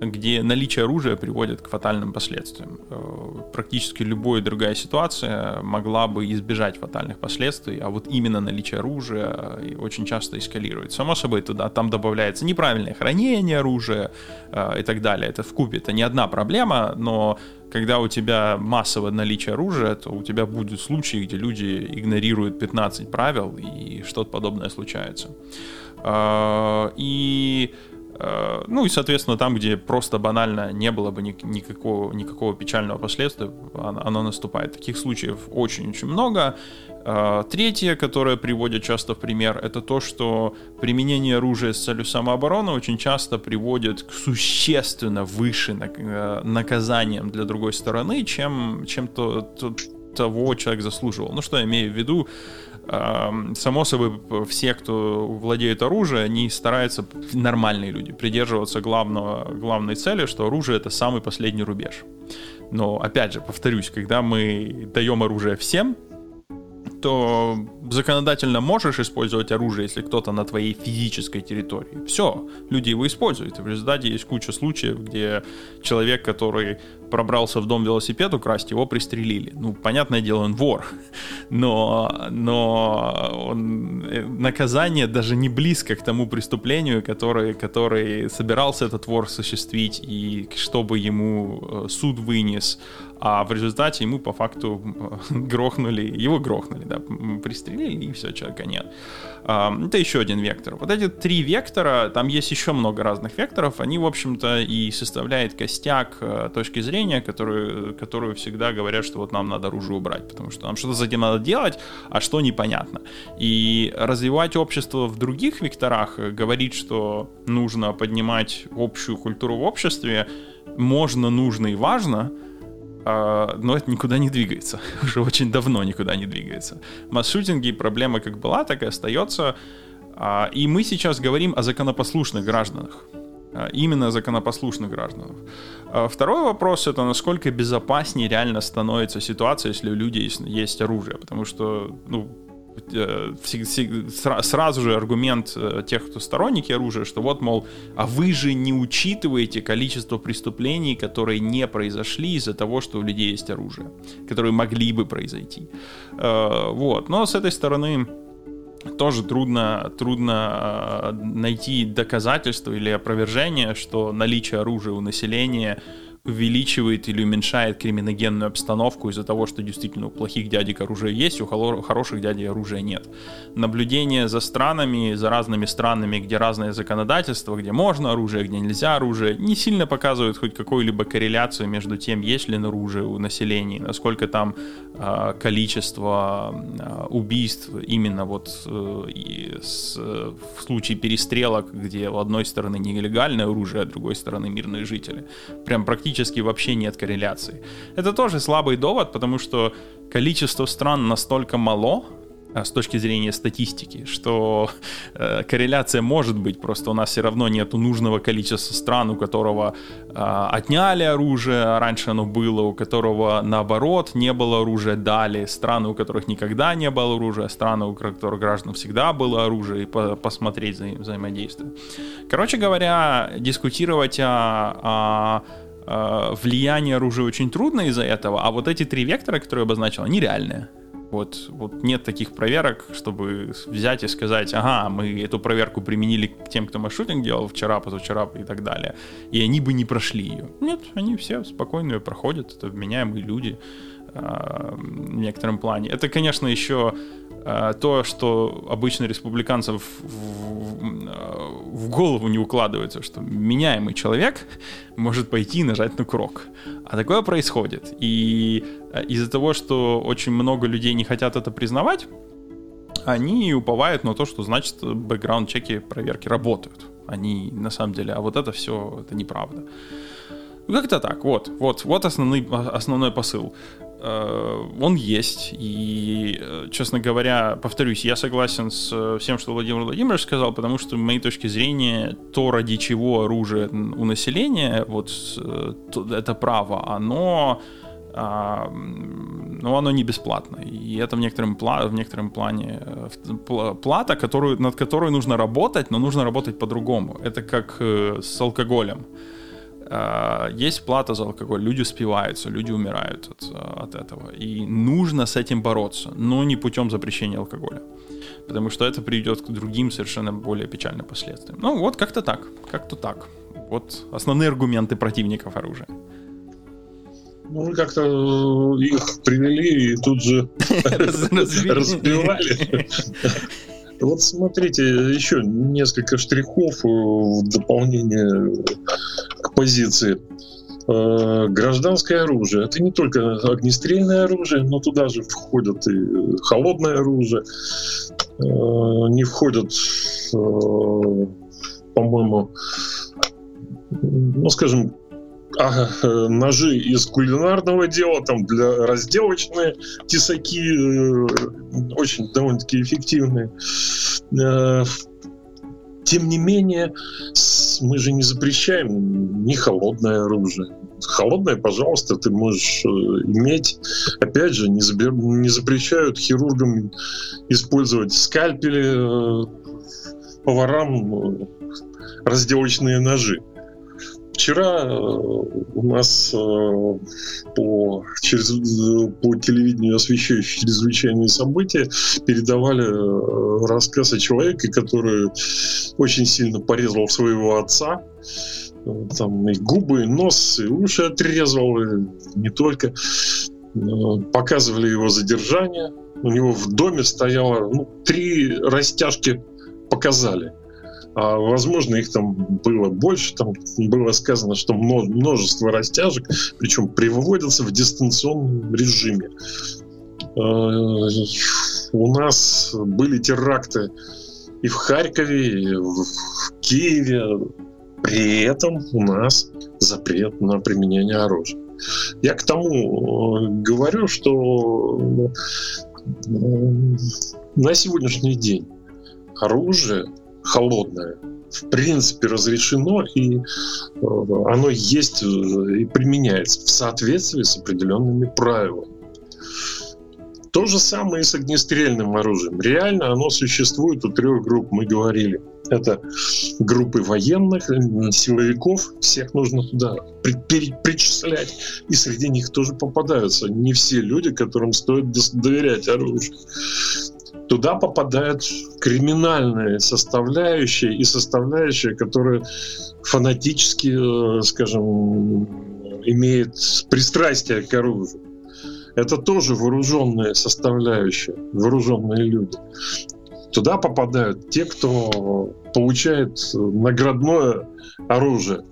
где наличие оружия приводит к фатальным последствиям. Э, практически любая другая ситуация могла бы избежать фатальных последствий, а вот именно наличие оружия э, очень часто эскалирует. Само собой, туда там добавляется неправильное хранение оружия э, и так далее. Это в купе, это не одна проблема, но когда у тебя массовое наличие оружия, то у тебя будут случаи, где люди игнорируют 15 правил и что-то подобное случается. И ну и, соответственно, там, где просто банально не было бы никакого, никакого печального последствия, оно, наступает. Таких случаев очень-очень много. Э, третье, которое приводят часто в пример, это то, что применение оружия с целью самообороны очень часто приводит к существенно выше э, наказаниям для другой стороны, чем, чем то, то, того человек заслуживал. Ну, что я имею в виду? Само собой, все, кто владеет оружием, они стараются, нормальные люди, придерживаться главного, главной цели, что оружие — это самый последний рубеж. Но, опять же, повторюсь, когда мы даем оружие всем, то законодательно можешь использовать оружие, если кто-то на твоей физической территории. Все, люди его используют. И в результате есть куча случаев, где человек, который пробрался в дом велосипед украсть, его пристрелили. Ну, понятное дело, он вор, но, но он, э, наказание даже не близко к тому преступлению, который, который собирался этот вор осуществить, и чтобы ему э, суд вынес, а в результате ему по факту э, грохнули, его грохнули, да, пристрелили, и все, человека нет. Это еще один вектор. Вот эти три вектора, там есть еще много разных векторов, они, в общем-то, и составляют костяк точки зрения, зрения, которые, которые всегда говорят, что вот нам надо оружие убрать, потому что нам что-то с этим надо делать, а что непонятно. И развивать общество в других векторах, э, говорить, что нужно поднимать общую культуру в обществе, можно, нужно и важно, а, но это никуда не двигается. Уже очень давно никуда не двигается. Масс-шутинги проблема как была, так и остается. А, и мы сейчас говорим о законопослушных гражданах. А, именно законопослушных граждан. А, второй вопрос это насколько безопаснее реально становится ситуация, если у людей есть, оружие, потому что ну, э, сразу же аргумент э, тех, кто сторонники оружия, что вот, мол, а вы же не учитываете количество преступлений, которые не произошли из-за того, что у людей есть оружие, которые могли бы произойти. Э, вот, но с этой стороны тоже трудно, трудно э, найти доказательство или опровержение, что наличие оружия у населения увеличивает или уменьшает криминогенную обстановку из-за того, что действительно у плохих дядек оружие есть, у хороших дядей оружия нет. Наблюдение за странами, за разными странами, где разное законодательство, где можно оружие, где нельзя оружие, не сильно показывает хоть какую-либо корреляцию между тем, есть ли оружие у населения, насколько там э, количество э, убийств именно вот э, с, в случае перестрелок, где у одной стороны нелегальное оружие, а другой стороны мирные жители. Прям практически вообще нет корреляции. Это тоже слабый довод, потому что количество стран настолько мало, а, с точки зрения статистики, что э, корреляция может быть, просто у нас все равно нет нужного количества стран, у которого э, отняли оружие, а раньше оно было, у которого наоборот не было оружия, дали, страны, у которых никогда не было оружия, страны, у которых граждан всегда было оружие, и по посмотреть за взаимодействие. Короче говоря, дискутировать о, о влияние оружия очень трудно из-за этого, а вот эти три вектора, которые я обозначил, они реальные. Вот, вот нет таких проверок, чтобы взять и сказать, ага, мы эту проверку применили к тем, кто маршрутинг делал вчера, позавчера и так далее, и они бы не прошли ее. Нет, они все спокойно ее проходят, это вменяемые люди э, в некотором плане. Это, конечно, еще э, то, что обычно республиканцев в, в, голову не укладывается, что меняемый человек может пойти и нажать на курок. А такое происходит. И э, из-за того, что очень много людей не хотят это признавать, они уповают на то, что значит бэкграунд-чеки проверки работают. Они на самом деле, а вот это все, это неправда. Ну, как-то так, вот, вот, вот основной, основной посыл. Э, он есть, и, э, честно говоря, повторюсь, я согласен с всем, что Владимир Владимирович сказал, потому что, с моей точки зрения, то, ради чего оружие у населения, вот это право, оно а, но оно не бесплатно. И это в некотором, в некотором плане э, плата, которую, над которой нужно работать, но нужно работать по-другому. Это как э, с алкоголем. А, есть плата за алкоголь, люди спиваются, люди умирают от, от этого. И нужно с этим бороться, но не путем запрещения алкоголя. Потому что это приведет к другим совершенно более печальным последствиям. Ну вот как-то так, как-то так. Вот основные аргументы противников оружия. Ну, как-то э, их привели и тут же разбивали. Вот смотрите, еще несколько штрихов э, в дополнение позиции. Э, гражданское оружие. Это не только огнестрельное оружие, но туда же входят и холодное оружие. Не входят, по-моему, ну, скажем, а, э, ножи из кулинарного дела, там для разделочные тесаки э, очень довольно-таки эффективные. Э, тем не менее, мы же не запрещаем ни холодное оружие. Холодное, пожалуйста, ты можешь иметь. Опять же, не, забер... не запрещают хирургам использовать скальпели, поварам разделочные ножи. Вчера э, у нас э, по, через, по телевидению, освещающие чрезвычайные события, передавали э, рассказ о человеке, который очень сильно порезал своего отца. Там и губы, и нос, и уши отрезал, и не только. Показывали его задержание. У него в доме стояло ну, три растяжки показали. А, возможно, их там было больше, там было сказано, что множество растяжек, причем приводятся в дистанционном режиме. А, у нас были теракты и в Харькове, и в Киеве. При этом у нас запрет на применение оружия. Я к тому э, говорю, что на сегодняшний день оружие холодное в принципе разрешено, и э, оно есть э, и применяется в соответствии с определенными правилами. То же самое и с огнестрельным оружием. Реально оно существует у трех групп, мы говорили. Это группы военных, э, силовиков, всех нужно туда при, при, причислять. И среди них тоже попадаются не все люди, которым стоит доверять оружию туда попадают криминальные составляющие и составляющие, которые фанатически, э, скажем, имеет пристрастие к оружию. Это тоже вооруженная составляющая, вооруженные люди. Туда попадают те, кто получает наградное оружие.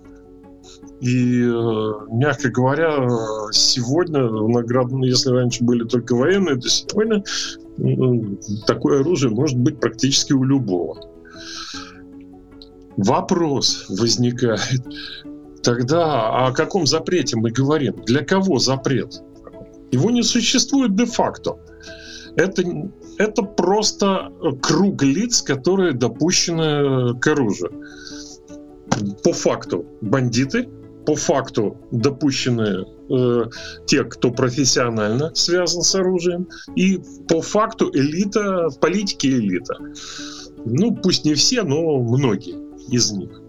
И, э, мягко говоря, сегодня наградные, если раньше были только военные, то сегодня такое оружие может быть практически у любого. Вопрос возникает тогда, о каком запрете мы говорим? Для кого запрет? Его не существует де-факто. Это, это просто круг лиц, которые допущены к оружию. По факту бандиты, по факту допущены э, те, кто профессионально связан с оружием, и по факту элита, политики элита. Ну, пусть не все, но многие из них.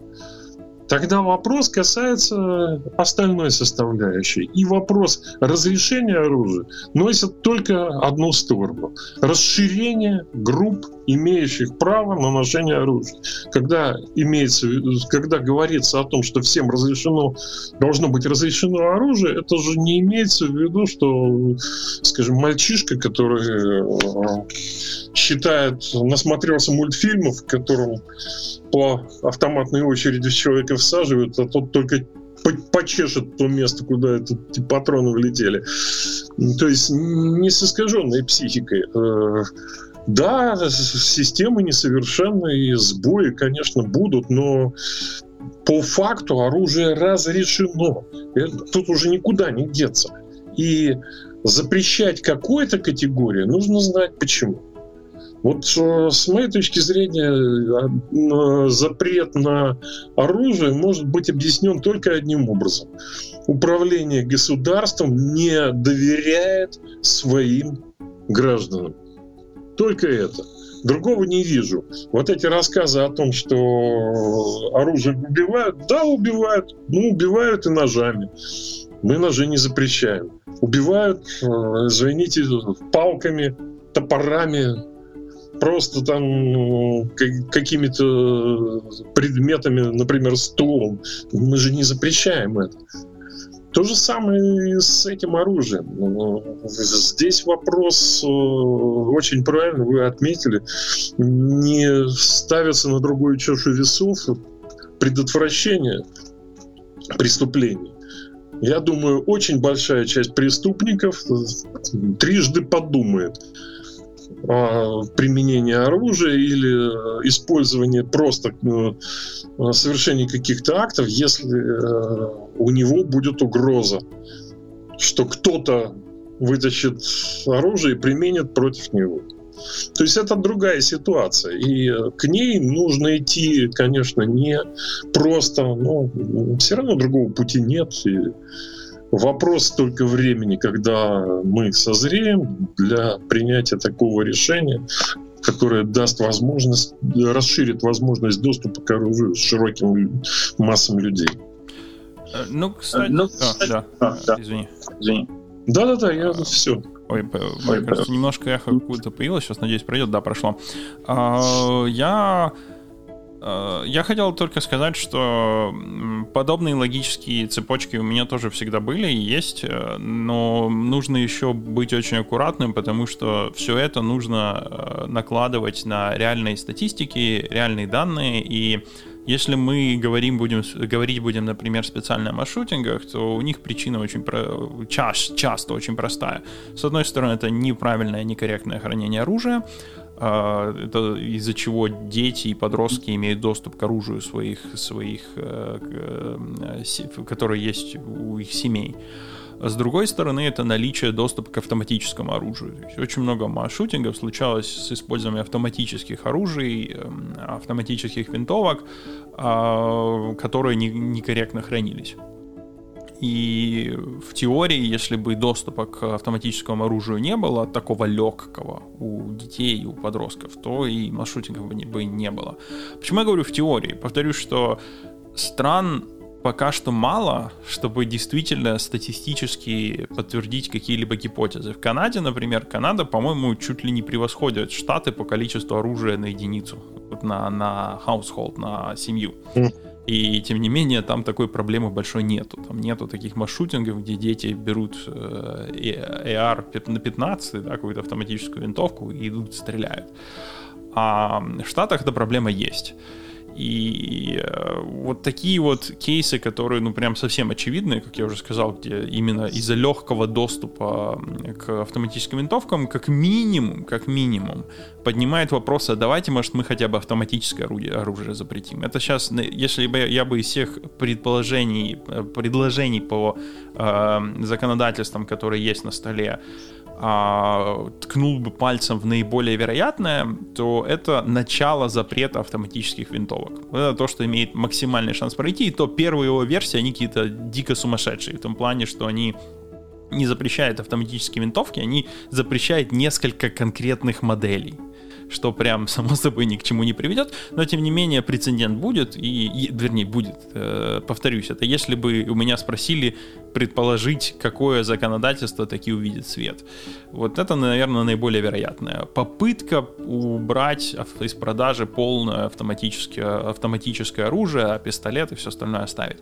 Тогда вопрос касается остальной составляющей. И вопрос разрешения оружия носит только одну сторону. Расширение групп, имеющих право на ношение оружия. Когда, имеется, когда говорится о том, что всем разрешено, должно быть разрешено оружие, это же не имеется в виду, что, скажем, мальчишка, который э, считает, насмотрелся мультфильмов, в котором по автоматной очереди человека всаживают, а тот только почешет то место, куда эти патроны влетели. То есть не с искаженной психикой. Э, да, системы несовершенны, и сбои, конечно, будут, но по факту оружие разрешено. Э, тут уже никуда не деться. И запрещать какой-то категории нужно знать почему. Вот э, с моей точки зрения э, запрет на оружие может быть объяснен только одним образом. Управление государством не доверяет своим гражданам. Только это. Другого не вижу. Вот эти рассказы о том, что оружие убивают, да, убивают. Ну, убивают и ножами. Мы ножи не запрещаем. Убивают, э, извините, палками, топорами, просто там ну, какими-то предметами, например, стулом. Мы же не запрещаем это. То же самое и с этим оружием. Ну, здесь вопрос э, очень правильно вы отметили. Не ставится на другую чашу весов предотвращение преступлений. Я думаю, очень большая часть преступников трижды подумает, применение оружия или э, использование просто э, совершения каких-то актов, если э, у него будет угроза, что кто-то вытащит оружие и применит против него. То есть это другая ситуация. И к ней нужно идти, конечно, не просто, но все равно другого пути нет. И Вопрос только времени, когда мы созреем для принятия такого решения, которое даст возможность, расширит возможность доступа к оружию с широким массам людей. Э, ну, кстати... Ну, а, да. А, да. Извини. Извини. Да-да-да, я а, все. Ой, мне кажется, немножко эхо какое-то появилось, сейчас, надеюсь, пройдет. Да, прошло. А, я я хотел только сказать, что подобные логические цепочки у меня тоже всегда были и есть, э, но нужно еще быть очень аккуратным, потому что все это нужно э, накладывать на реальные статистики, реальные данные, и если мы говорим, будем, говорить будем, например, специально о маршрутингах, то у них причина очень про, ча- часто очень простая. С одной стороны, это неправильное, некорректное хранение оружия, это из-за чего дети и подростки имеют доступ к оружию своих, своих э, э, которые есть у их семей. С другой стороны, это наличие доступа к автоматическому оружию. То есть очень много масс-шутингов случалось с использованием автоматических оружий, эм, автоматических винтовок, а, которые некорректно хранились. И в теории, если бы доступа к автоматическому оружию не было, такого легкого у детей у подростков, то и маршрутингов бы не было. Почему я говорю в теории? Повторюсь, что стран пока что мало, чтобы действительно статистически подтвердить какие-либо гипотезы. В Канаде, например, Канада, по-моему, чуть ли не превосходит Штаты по количеству оружия на единицу, на, на household, на семью. И тем не менее, там такой проблемы большой нету. Там нету таких маршрутингов, где дети берут э, AR на 15, да, какую-то автоматическую винтовку и идут стреляют. А в Штатах эта проблема есть. И э, вот такие вот кейсы, которые, ну, прям совсем очевидные, как я уже сказал, где именно из-за легкого доступа к автоматическим винтовкам, как минимум, как минимум, поднимает вопрос, а давайте, может, мы хотя бы автоматическое орудие, оружие запретим. Это сейчас, если бы я бы из всех предположений, э, предложений по э, законодательствам, которые есть на столе, а, ткнул бы пальцем в наиболее вероятное, то это начало запрета автоматических винтовок. Это то, что имеет максимальный шанс пройти, и то первые его версии, они какие-то дико сумасшедшие, в том плане, что они не запрещают автоматические винтовки, они запрещают несколько конкретных моделей что прям само собой ни к чему не приведет, но тем не менее прецедент будет, и, и вернее будет, э, повторюсь, это если бы у меня спросили предположить, какое законодательство таки увидит свет. Вот это, наверное, наиболее вероятное. Попытка убрать из продажи полное автоматическое, автоматическое оружие, а пистолет и все остальное оставить.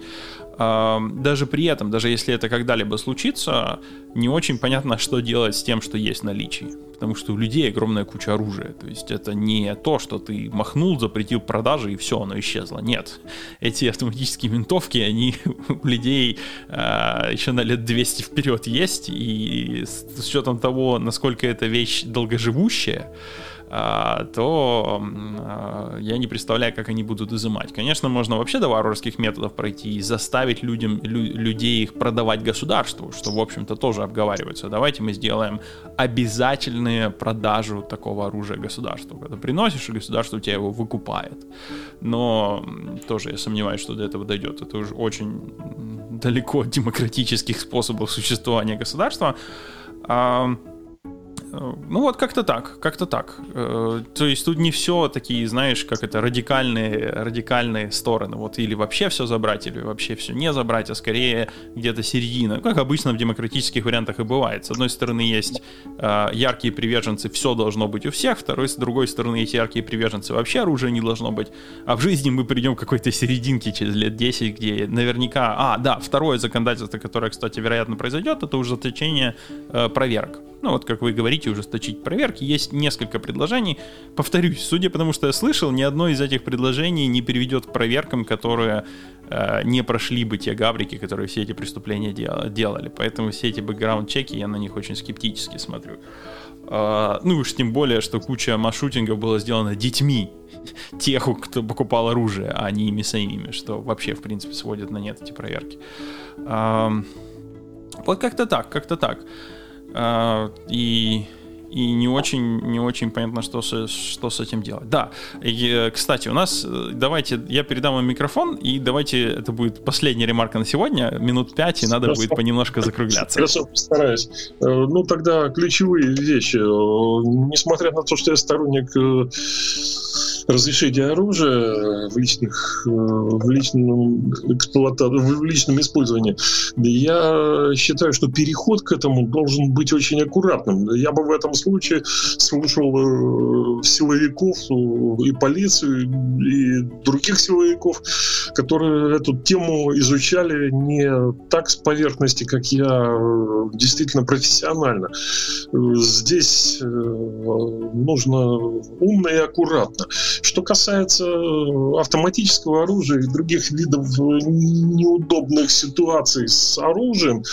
Даже при этом, даже если это когда-либо случится, не очень понятно, что делать с тем, что есть в наличии. Потому что у людей огромная куча оружия. То есть это не то, что ты махнул, запретил продажи и все, оно исчезло. Нет. Эти автоматические винтовки, они у людей э, еще на лет 200 вперед есть. И с учетом того, насколько эта вещь долгоживущая, а, то а, я не представляю, как они будут изымать. Конечно, можно вообще до варварских методов пройти и заставить людям, лю, людей их продавать государству, что, в общем-то, тоже обговаривается. Давайте мы сделаем обязательную продажу такого оружия государству. Когда приносишь, и государство у тебя его выкупает. Но тоже я сомневаюсь, что до этого дойдет. Это уже очень далеко от демократических способов существования государства. Э, ну вот как-то так, как-то так. Э, то есть тут не все такие, знаешь, как это, радикальные, радикальные стороны. Вот или вообще все забрать, или вообще все не забрать, а скорее где-то середина. Как обычно в демократических вариантах и бывает. С одной стороны есть э, яркие приверженцы, все должно быть у всех. Второй, с другой стороны есть яркие приверженцы, вообще оружия не должно быть. А в жизни мы придем к какой-то серединке через лет 10, где наверняка... А, да, второе законодательство, которое, кстати, вероятно произойдет, это ужесточение э, проверок. Ну вот, как вы говорите, ужесточить проверки. Есть несколько предложений. Повторюсь, судя по тому, что я слышал, ни одно из этих предложений не приведет к проверкам, которые э, не прошли бы те гаврики, которые все эти преступления дел- делали. Поэтому все эти бэкграунд-чеки, я на них очень скептически смотрю. Uh, ну уж тем более, что куча маршрутингов было сделано детьми тех, кто покупал оружие, а не ими самими, что вообще, в принципе, сводит на нет эти проверки. Вот как-то так, как-то так. Uh, и и не очень, не очень понятно, что с, что с этим делать. Да, и, э, кстати, у нас, э, давайте, я передам вам микрофон, и давайте, это будет последняя ремарка на сегодня, минут пять, и надо Хорошо. будет понемножко закругляться. Хорошо, постараюсь. Э, ну, тогда ключевые вещи. Несмотря на то, что я сторонник разрешения оружия в личных в личном эксплуатации, в личном использовании, я считаю, что переход к этому должен быть очень аккуратным. Я бы в этом случае слушал э, силовиков э, и полицию, и других силовиков, которые эту тему изучали не так с поверхности, как я, э, действительно профессионально. Здесь нужно умно и аккуратно. Что касается автоматического оружия и других видов неудобных ситуаций с оружием,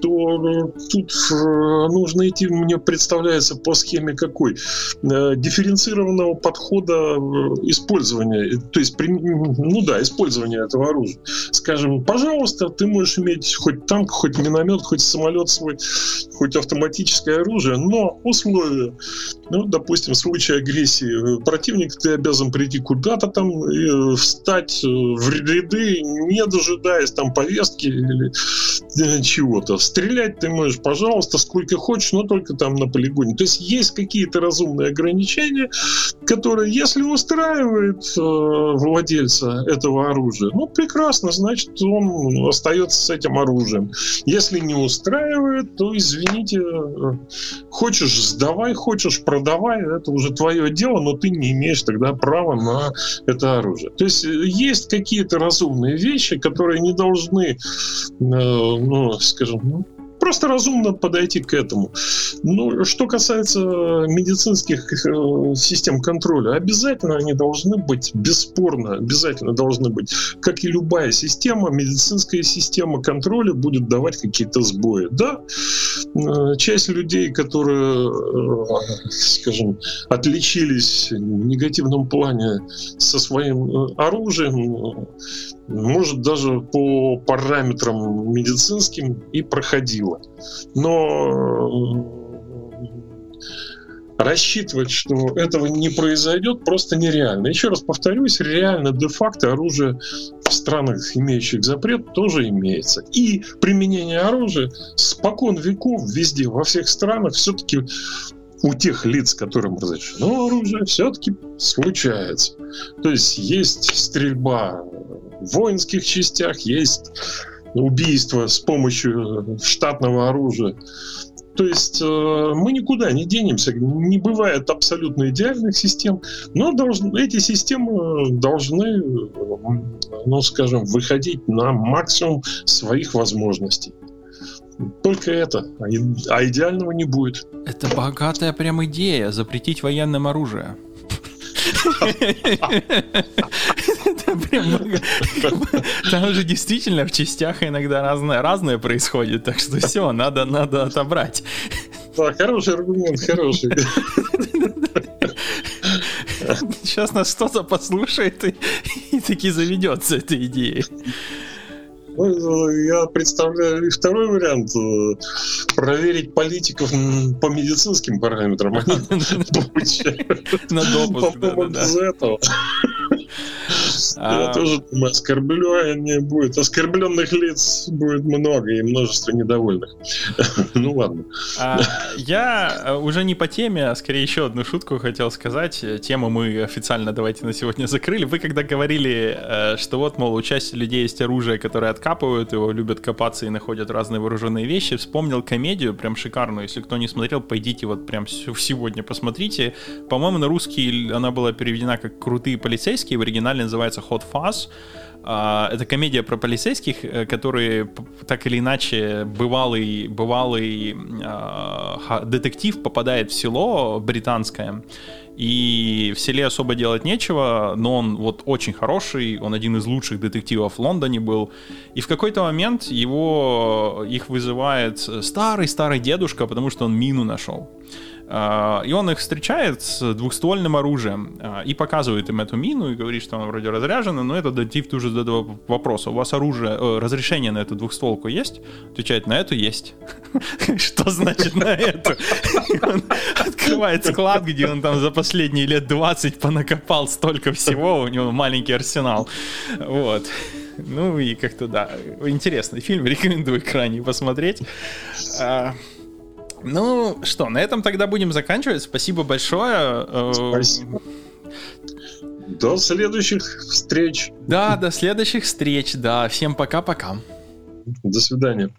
то тут нужно идти, мне представляется, по схеме какой? Э, дифференцированного подхода э, использования, то есть, ну да, использования этого оружия. Скажем, пожалуйста, ты можешь иметь хоть танк, хоть миномет, хоть самолет свой, хоть автоматическое оружие, но условия, ну, допустим, в случае агрессии противника ты обязан прийти куда-то там и встать в ряды, не дожидаясь там повестки или э, чего-то. Стрелять ты можешь, пожалуйста, сколько хочешь, но только там на полигоне. То есть есть какие-то разумные ограничения, которые, если устраивает э, владельца этого оружия, ну, прекрасно, значит, он остается с этим оружием. Если не устраивает, то, извините, э, хочешь сдавай, хочешь продавай, это уже твое дело, но ты не имеешь тогда право на это оружие. То есть есть какие-то разумные вещи, которые не должны, ну, скажем, ну, просто разумно подойти к этому. Ну, что касается медицинских э, систем контроля, обязательно они должны быть, бесспорно, обязательно должны быть. Как и любая система, медицинская система контроля будет давать какие-то сбои. Да, э, часть людей, которые, э, скажем, отличились в негативном плане со своим оружием, может даже по параметрам медицинским и проходило. Но рассчитывать, что этого не произойдет, просто нереально. Еще раз повторюсь, реально де-факто оружие в странах, имеющих запрет, тоже имеется. И применение оружия спокон веков везде, во всех странах, все-таки у тех лиц, которым разрешено оружие, все-таки случается. То есть есть стрельба воинских частях, есть убийство с помощью штатного оружия. То есть э, мы никуда не денемся, не бывает абсолютно идеальных систем, но должны, эти системы должны, ну скажем, выходить на максимум своих возможностей. Только это, а, а идеального не будет. Это богатая прям идея, запретить военным оружие. Там же действительно в частях иногда разное, происходит, так что все, надо, надо отобрать. Да, хороший аргумент, хороший. Сейчас нас кто-то послушает и, и таки заведется этой идеей. Ну, я представляю и второй вариант. Э, проверить политиков по медицинским параметрам. Они На допуск. Поводу этого. Я а, тоже думаю, оскорбление будет. Оскорбленных лиц будет много и множество недовольных. Ну ладно. А, я э, уже не по теме, а скорее еще одну шутку хотел сказать. Тему мы официально давайте на сегодня закрыли. Вы когда говорили, э, что вот, мол, у части людей есть оружие, которое откапывают, его любят копаться и находят разные вооруженные вещи, вспомнил комедию, прям шикарную. Если кто не смотрел, пойдите вот прям сегодня посмотрите. По-моему, на русский она была переведена как «Крутые полицейские», в оригинале называется Hot Fuzz. А, это комедия про полицейских, э, которые так или иначе бывалый, бывалый э, детектив попадает в село британское, и в селе особо делать нечего, но он вот очень хороший, он один из лучших детективов в Лондоне был. И в какой-то момент его, их вызывает старый-старый дедушка, потому что он мину нашел. А, и он их встречает с двухствольным оружием а, и показывает им эту мину и говорит, что она вроде разряжена, но этот детектив тут же задает вопрос, у вас оружие, э, разрешение на эту двухстволку есть? Отвечает, на эту есть. Что значит на эту? Открывает склад, где он там за последние лет 20 понакопал столько всего, у него маленький арсенал. Вот. Ну и как-то да, интересный фильм, рекомендую крайне посмотреть. Ну что, на этом тогда будем заканчивать. Спасибо большое. Э, Спасибо. До следующих встреч. Да, до следующих встреч. Да, всем пока-пока. До свидания.